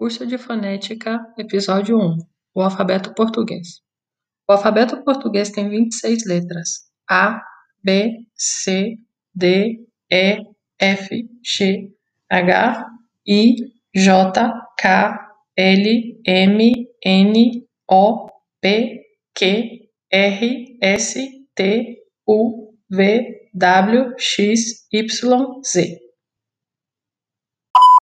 Curso de Fonética, Episódio 1 O alfabeto português. O alfabeto português tem 26 letras: A, B, C, D, E, F, G, H, I, J, K, L, M, N, O, P, Q, R, S, T, U, V, W, X, Y, Z.